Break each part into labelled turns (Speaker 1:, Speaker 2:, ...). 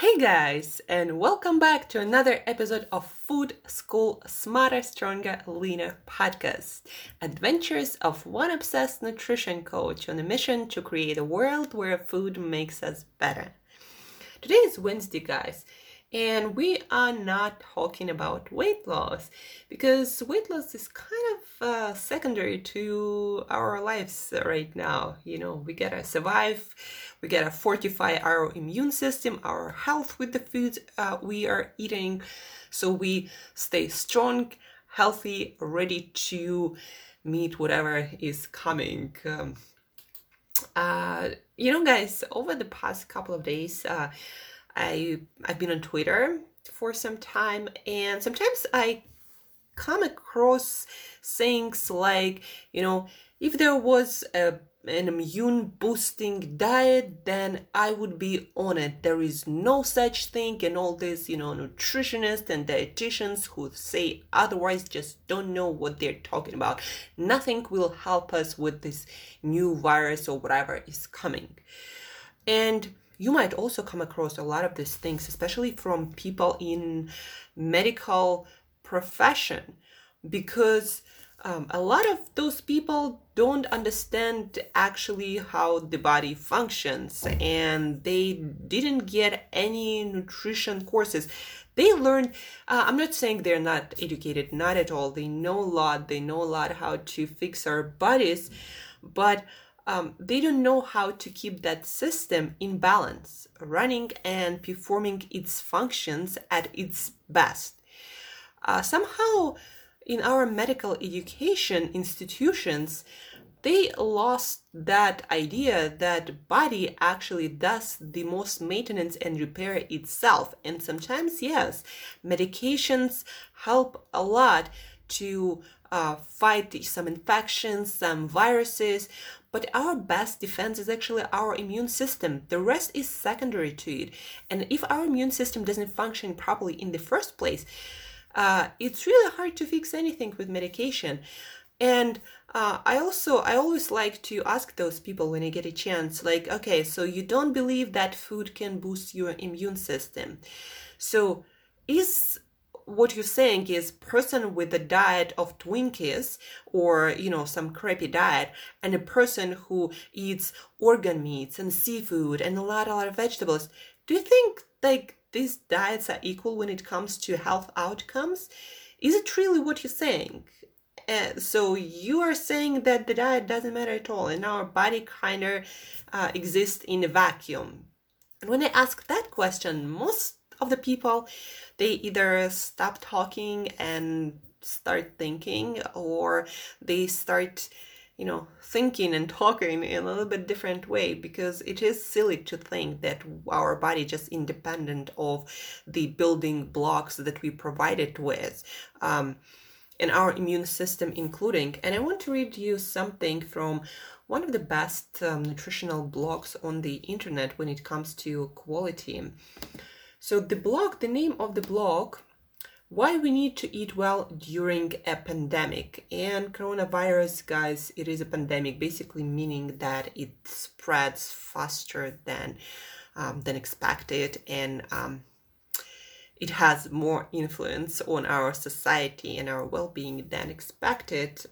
Speaker 1: Hey guys, and welcome back to another episode of Food School Smarter, Stronger, Leaner podcast. Adventures of one obsessed nutrition coach on a mission to create a world where food makes us better. Today is Wednesday, guys, and we are not talking about weight loss because weight loss is kind of uh, secondary to our lives right now. You know, we gotta survive, we gotta fortify our immune system, our health with the foods uh, we are eating, so we stay strong, healthy, ready to meet whatever is coming. Um, uh, you know, guys, over the past couple of days, uh, I I've been on Twitter for some time, and sometimes I come across things like, you know, if there was a an immune boosting diet, then I would be on it. There is no such thing, and all these, you know, nutritionists and dietitians who say otherwise just don't know what they're talking about. Nothing will help us with this new virus or whatever is coming. And you might also come across a lot of these things, especially from people in medical profession, because um, a lot of those people don't understand actually how the body functions and they didn't get any nutrition courses. They learned uh, i'm not saying they're not educated not at all. They know a lot. They know a lot how to fix our bodies but um, they don't know how to keep that system in balance, running and performing its functions at its best. Uh, somehow, in our medical education institutions, they lost that idea that body actually does the most maintenance and repair itself and sometimes yes medications help a lot to uh, fight some infections some viruses but our best defense is actually our immune system. The rest is secondary to it. And if our immune system doesn't function properly in the first place, uh, it's really hard to fix anything with medication. And uh, I also I always like to ask those people when I get a chance, like, okay, so you don't believe that food can boost your immune system. So is what you're saying is person with a diet of Twinkies or you know some crappy diet and a person who eats organ meats and seafood and a lot a lot of vegetables. Do you think like these diets are equal when it comes to health outcomes? Is it really what you're saying? Uh, so you are saying that the diet doesn't matter at all and our body kind of uh, exists in a vacuum. And when i ask that question most of the people they either stop talking and start thinking or they start you know thinking and talking in a little bit different way because it is silly to think that our body just independent of the building blocks that we provide it with um, and our immune system including. And i want to read you something from one of the best um, nutritional blogs on the internet when it comes to quality so the blog, the name of the blog, why we need to eat well during a pandemic. And coronavirus, guys, it is a pandemic, basically meaning that it spreads faster than um, than expected, and um, it has more influence on our society and our well-being than expected.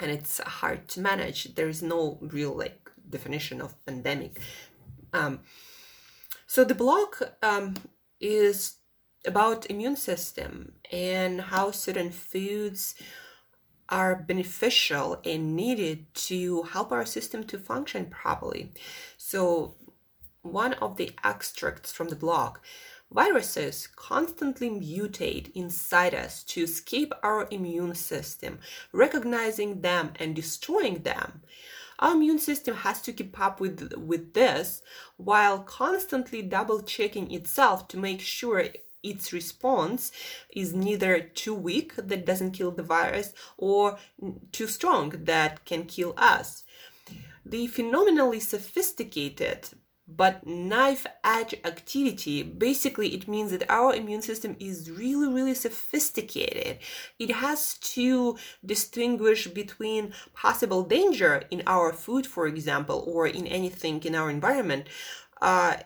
Speaker 1: And it's hard to manage. There is no real like definition of pandemic. Um, so the blog um, is about immune system and how certain foods are beneficial and needed to help our system to function properly. So one of the extracts from the blog Viruses constantly mutate inside us to escape our immune system, recognizing them and destroying them. Our immune system has to keep up with, with this while constantly double checking itself to make sure its response is neither too weak that doesn't kill the virus or too strong that can kill us. The phenomenally sophisticated but knife edge activity basically it means that our immune system is really really sophisticated. It has to distinguish between possible danger in our food for example or in anything in our environment uh,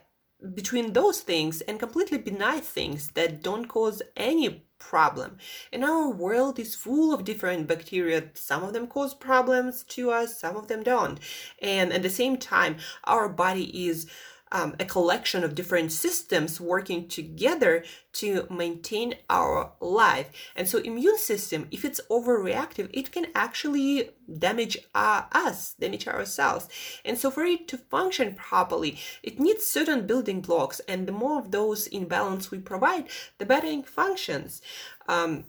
Speaker 1: between those things and completely benign things that don't cause any problem. And our world is full of different bacteria. Some of them cause problems to us, some of them don't. And at the same time, our body is um, a collection of different systems working together to maintain our life. And so immune system, if it's overreactive, it can actually damage uh, us, damage our cells. And so for it to function properly, it needs certain building blocks. And the more of those in balance we provide, the better it functions. Um,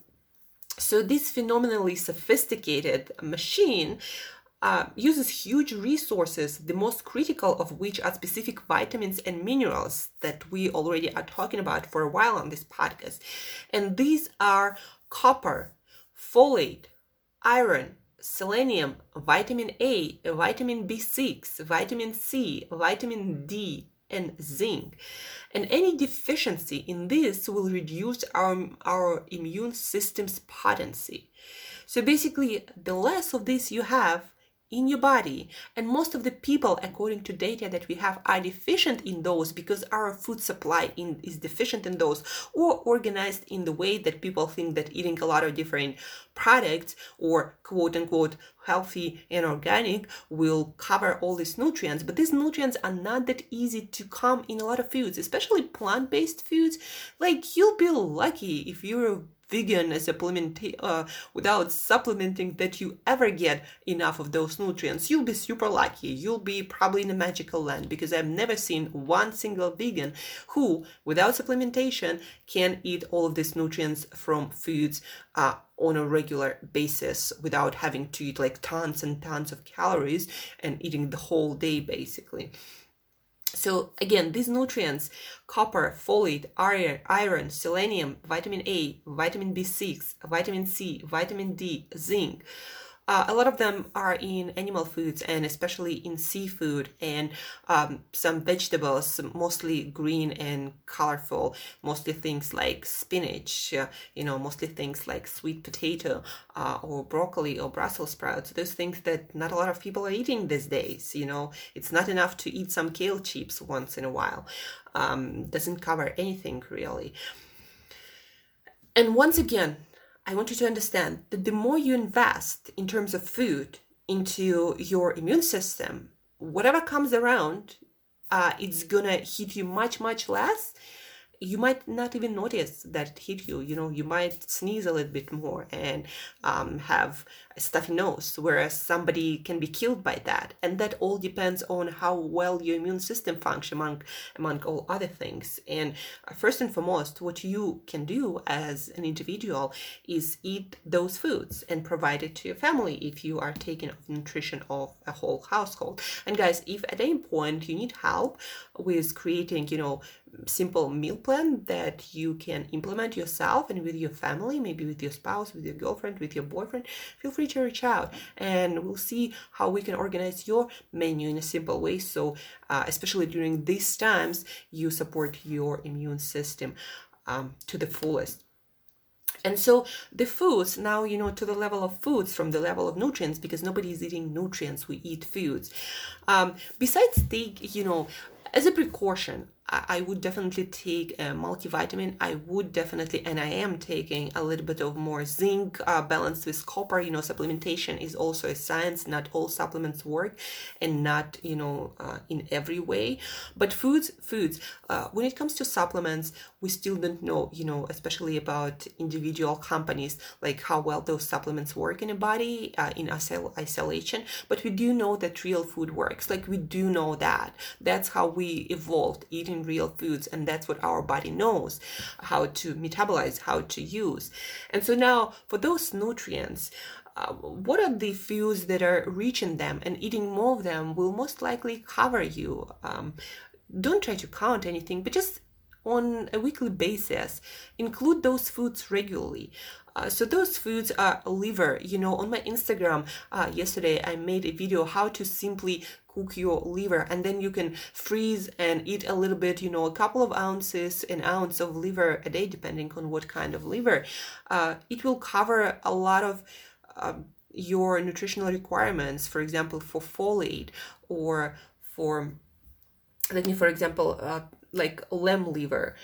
Speaker 1: so this phenomenally sophisticated machine uh, uses huge resources, the most critical of which are specific vitamins and minerals that we already are talking about for a while on this podcast. And these are copper, folate, iron, selenium, vitamin A, vitamin B6, vitamin C, vitamin D, and zinc. And any deficiency in this will reduce our, our immune system's potency. So basically, the less of this you have, in your body. And most of the people, according to data that we have, are deficient in those because our food supply in, is deficient in those or organized in the way that people think that eating a lot of different products or quote unquote healthy and organic will cover all these nutrients. But these nutrients are not that easy to come in a lot of foods, especially plant based foods. Like you'll be lucky if you're vegan supplement uh, without supplementing that you ever get enough of those nutrients. You'll be super lucky. You'll be probably in a magical land because i've never seen one single vegan who without supplementation can eat all of these nutrients from foods uh, on a regular basis without having to eat like tons and tons of calories and eating the whole day basically so again, these nutrients, copper, folate, iron, iron, selenium, vitamin A, vitamin B6, vitamin C, vitamin D, zinc, uh, a lot of them are in animal foods and especially in seafood and um, some vegetables, mostly green and colorful, mostly things like spinach, uh, you know, mostly things like sweet potato uh, or broccoli or Brussels sprouts, those things that not a lot of people are eating these days. You know, it's not enough to eat some kale chips once in a while. Um, doesn't cover anything really. And once again, I want you to understand that the more you invest in terms of food into your immune system, whatever comes around, uh, it's gonna hit you much, much less you might not even notice that it hit you. You know, you might sneeze a little bit more and um, have a stuffy nose, whereas somebody can be killed by that. And that all depends on how well your immune system functions among among all other things. And uh, first and foremost, what you can do as an individual is eat those foods and provide it to your family if you are taking nutrition of a whole household. And guys, if at any point you need help with creating, you know, simple meal plan that you can implement yourself and with your family, maybe with your spouse, with your girlfriend, with your boyfriend, feel free to reach out and we'll see how we can organize your menu in a simple way. So, uh, especially during these times, you support your immune system um, to the fullest. And so the foods now, you know, to the level of foods from the level of nutrients, because nobody is eating nutrients, we eat foods. Um, besides the, you know, as a precaution, I would definitely take a multivitamin. I would definitely, and I am taking a little bit of more zinc uh, balanced with copper. You know, supplementation is also a science. Not all supplements work, and not you know uh, in every way. But foods, foods. Uh, when it comes to supplements, we still don't know. You know, especially about individual companies, like how well those supplements work in a body uh, in isolation. But we do know that real food works. Like we do know that. That's how we evolved eating eating real foods and that's what our body knows how to metabolize how to use. And so now for those nutrients uh, what are the foods that are rich in them? And eating more of them will most likely cover you. Um, don't try to count anything but just on a weekly basis include those foods regularly uh, so those foods are liver. You know on my instagram uh, yesterday i made a video how to simply cook your liver. And then you can freeze and eat a little bit you know a couple of ounces an ounce of liver a day depending on what kind of liver. Uh, it will cover a lot of uh, your nutritional requirements for example for folate or for let me for example uh, like lamb liver,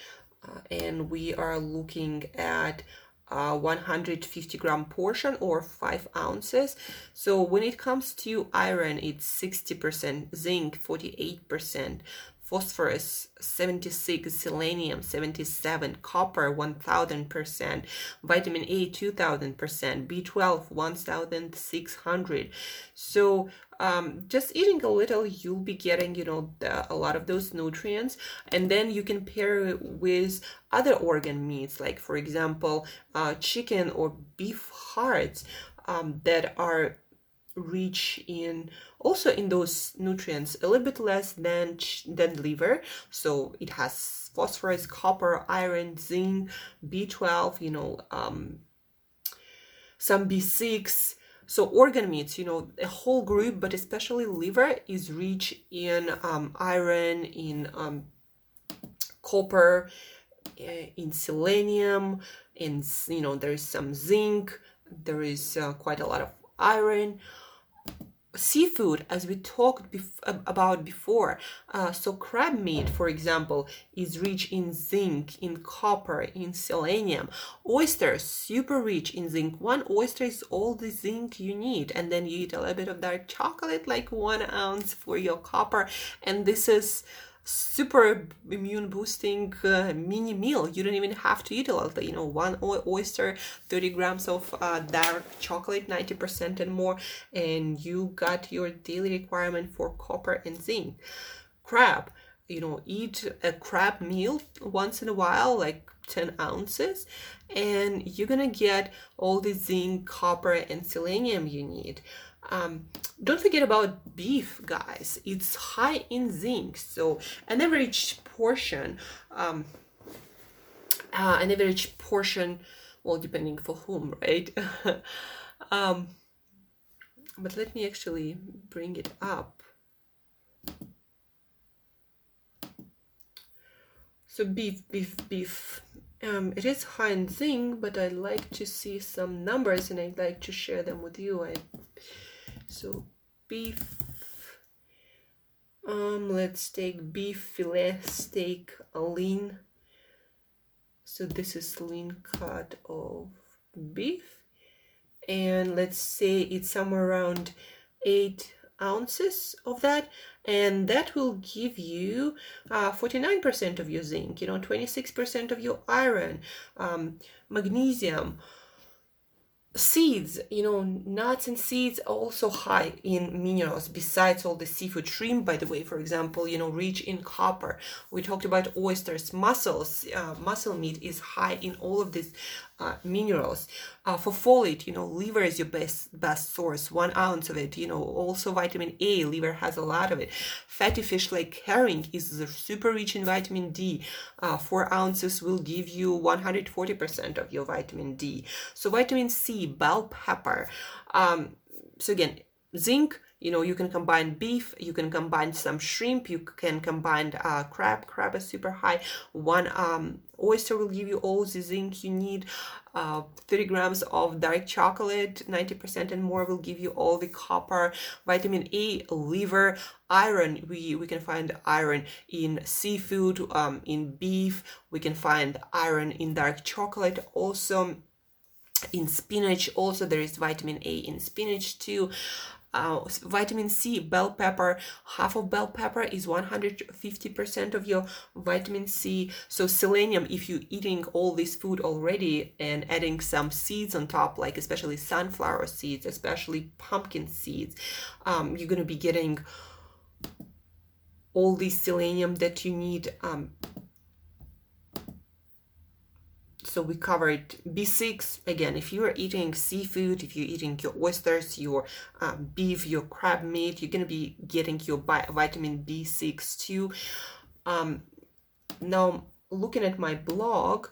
Speaker 1: uh, and we are looking at uh, 150 gram portion or 5 ounces. So when it comes to iron, it's 60%, zinc 48%, phosphorus 76 selenium 77 copper 1000% vitamin a 2000% b12 1600 so um, just eating a little you'll be getting you know the, a lot of those nutrients. And then you can pair it with other organ meats like for example uh, chicken or beef hearts um, that are rich in also in those nutrients a little bit less than than liver. So it has phosphorus copper iron zinc b12 you know um, some b6 so organ meats you know a whole group but especially liver is rich in um, iron in um, copper eh, in selenium in you know there is some zinc there is uh, quite a lot of iron seafood as we talked bef- about before. Uh, so crab meat for example is rich in zinc in copper in selenium. Oysters super rich in zinc. One oyster is all the zinc you need and then you eat a little bit of dark chocolate like one ounce for your copper. And this is super immune boosting uh, mini meal. You don't even have to eat a lot you know one oyster 30 grams of uh, dark chocolate 90% and more and you got your daily requirement for copper and zinc. Crab you know eat a crab meal once in a while like 10 ounces and you're gonna get all the zinc copper and selenium you need um, don't forget about beef, guys. It's high in zinc, so an average portion, um, uh, an average portion, well, depending for whom, right? um, but let me actually bring it up. So beef, beef, beef. Um, it is high in zinc, but I'd like to see some numbers and I'd like to share them with you. I so beef. Um let's take beef fillet steak lean. So this is lean cut of beef. And let's say it's somewhere around eight ounces of that. And that will give you uh, 49% of your zinc you know 26% of your iron um, magnesium seeds you know nuts and seeds are also high in minerals besides all the seafood shrimp by the way for example you know rich in copper we talked about oysters mussels uh, mussel meat is high in all of these uh, minerals. Uh, for folate, you know, liver is your best best source. One ounce of it, you know, also vitamin A. Liver has a lot of it. Fatty fish like herring is super rich in vitamin D. Uh, four ounces will give you 140% of your vitamin D. So vitamin C, bell pepper. Um, so again, zinc you know you can combine beef you can combine some shrimp you can combine uh, crab crab is super high. One um, oyster will give you all the zinc you need. Uh, 30 grams of dark chocolate 90% and more will give you all the copper vitamin a liver iron. We we can find iron in seafood um, in beef. We can find iron in dark chocolate. Also in spinach. Also there is vitamin a in spinach too. Uh, vitamin C, bell pepper, half of bell pepper is 150% of your vitamin C. So selenium, if you're eating all this food already and adding some seeds on top, like especially sunflower seeds, especially pumpkin seeds, um, you're gonna be getting all this selenium that you need um, so we covered b6 again if you're eating seafood if you're eating your oysters your um, beef your crab meat you're going to be getting your vitamin b6 too. Um, now looking at my blog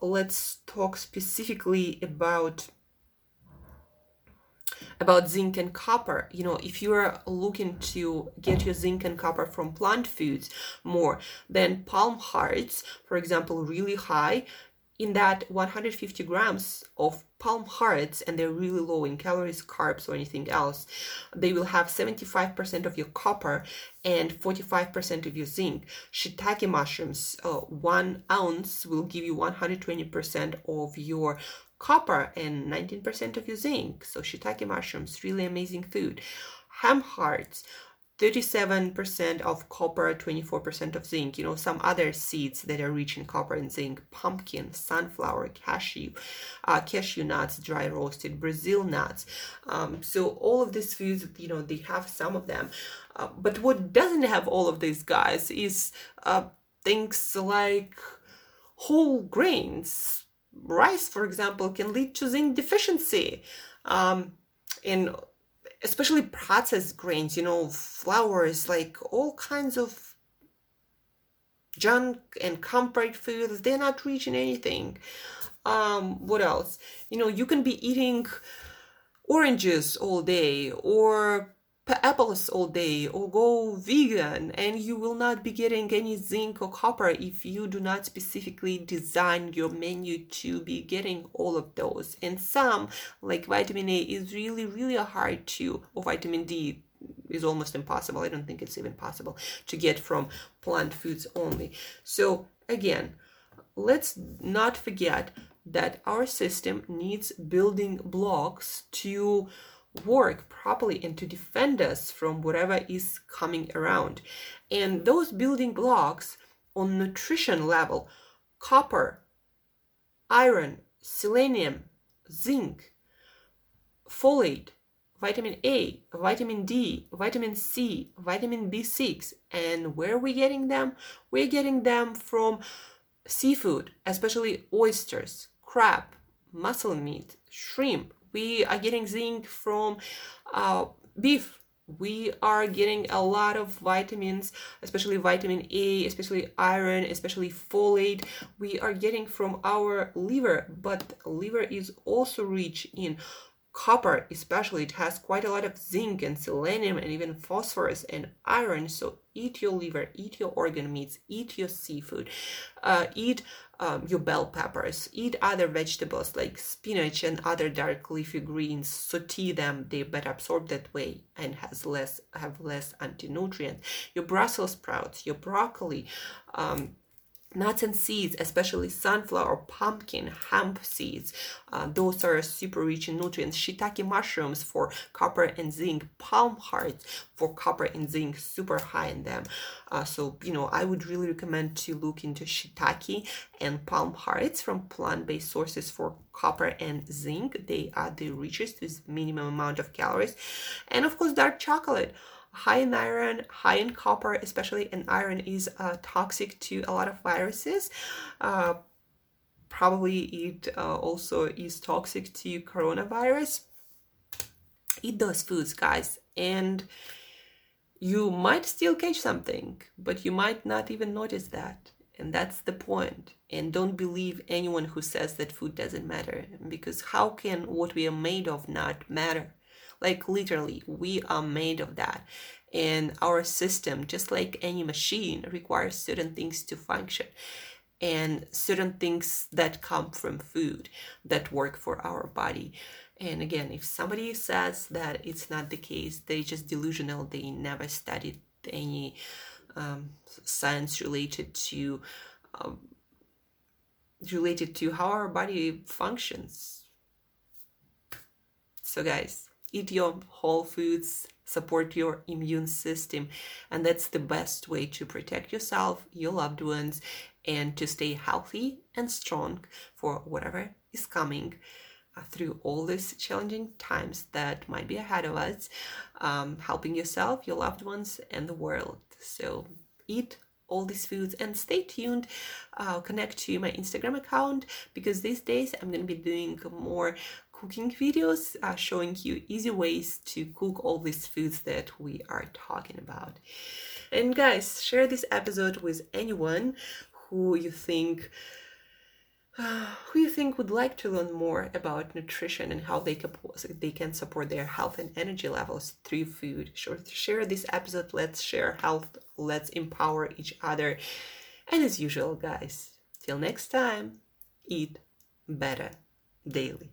Speaker 1: let's talk specifically about about zinc and copper. You know, if you're looking to get your zinc and copper from plant foods more, then palm hearts, for example, really high in that 150 grams of palm hearts and they're really low in calories carbs or anything else they will have 75% of your copper and 45% of your zinc shiitake mushrooms uh, one ounce will give you 120% of your copper and 19% of your zinc so shiitake mushrooms really amazing food hemp hearts 37% of copper, 24% of zinc. You know, some other seeds that are rich in copper and zinc pumpkin, sunflower, cashew, uh, cashew nuts, dry roasted, Brazil nuts. Um, so, all of these foods, you know, they have some of them. Uh, but what doesn't have all of these guys is uh, things like whole grains. Rice, for example, can lead to zinc deficiency. Um, in especially processed grains, you know, flours, like all kinds of junk and comfort foods, they're not rich in anything. Um, what else? You know, you can be eating oranges all day or apples all day or go vegan and you will not be getting any zinc or copper if you do not specifically design your menu to be getting all of those. And some like vitamin a is really really hard to or vitamin d is almost impossible. I don't think it's even possible to get from plant foods only. So again let's not forget that our system needs building blocks to work properly and to defend us from whatever is coming around. And those building blocks on nutrition level copper, iron, selenium, zinc, folate, vitamin A, vitamin D, vitamin C, vitamin B6. And where are we getting them? We're getting them from seafood, especially oysters, crab, mussel meat, shrimp, we are getting zinc from uh, beef. We are getting a lot of vitamins especially vitamin a especially iron especially folate. We are getting from our liver but liver is also rich in copper especially it has quite a lot of zinc and selenium and even phosphorus and iron so eat your liver eat your organ meats eat your seafood uh, eat um, your bell peppers eat other vegetables like spinach and other dark leafy greens saute them they better absorb that way and has less have less anti-nutrients. Your brussels sprouts your broccoli um, nuts and seeds, especially sunflower, pumpkin, hemp seeds. Uh, those are super rich in nutrients. Shiitake mushrooms for copper and zinc. Palm hearts for copper and zinc, super high in them. Uh, so, you know, I would really recommend to look into shiitake and palm hearts from plant-based sources for copper and zinc. They are the richest with minimum amount of calories. And of course, dark chocolate high in iron, high in copper, especially in iron, is uh, toxic to a lot of viruses. Uh, probably it uh, also is toxic to coronavirus. Eat those foods, guys, and you might still catch something, but you might not even notice that. And that's the point. And don't believe anyone who says that food doesn't matter, because how can what we are made of not matter? Like literally, we are made of that. And our system, just like any machine, requires certain things to function and certain things that come from food that work for our body. And again, if somebody says that it's not the case, they're just delusional, they never studied any um, science related to um, related to how our body functions. So, guys, eat your whole foods, support your immune system. And that's the best way to protect yourself, your loved ones, and to stay healthy and strong for whatever is coming. Uh, through all these challenging times that might be ahead of us, um, helping yourself, your loved ones, and the world. So, eat all these foods and stay tuned. I'll connect to my Instagram account because these days I'm going to be doing more cooking videos showing you easy ways to cook all these foods that we are talking about. And guys, share this episode with anyone who you think who you think would like to learn more about nutrition and how they can they can support their health and energy levels through food. Sure, share this episode. Let's share health. Let's empower each other. And as usual, guys, till next time, eat better daily.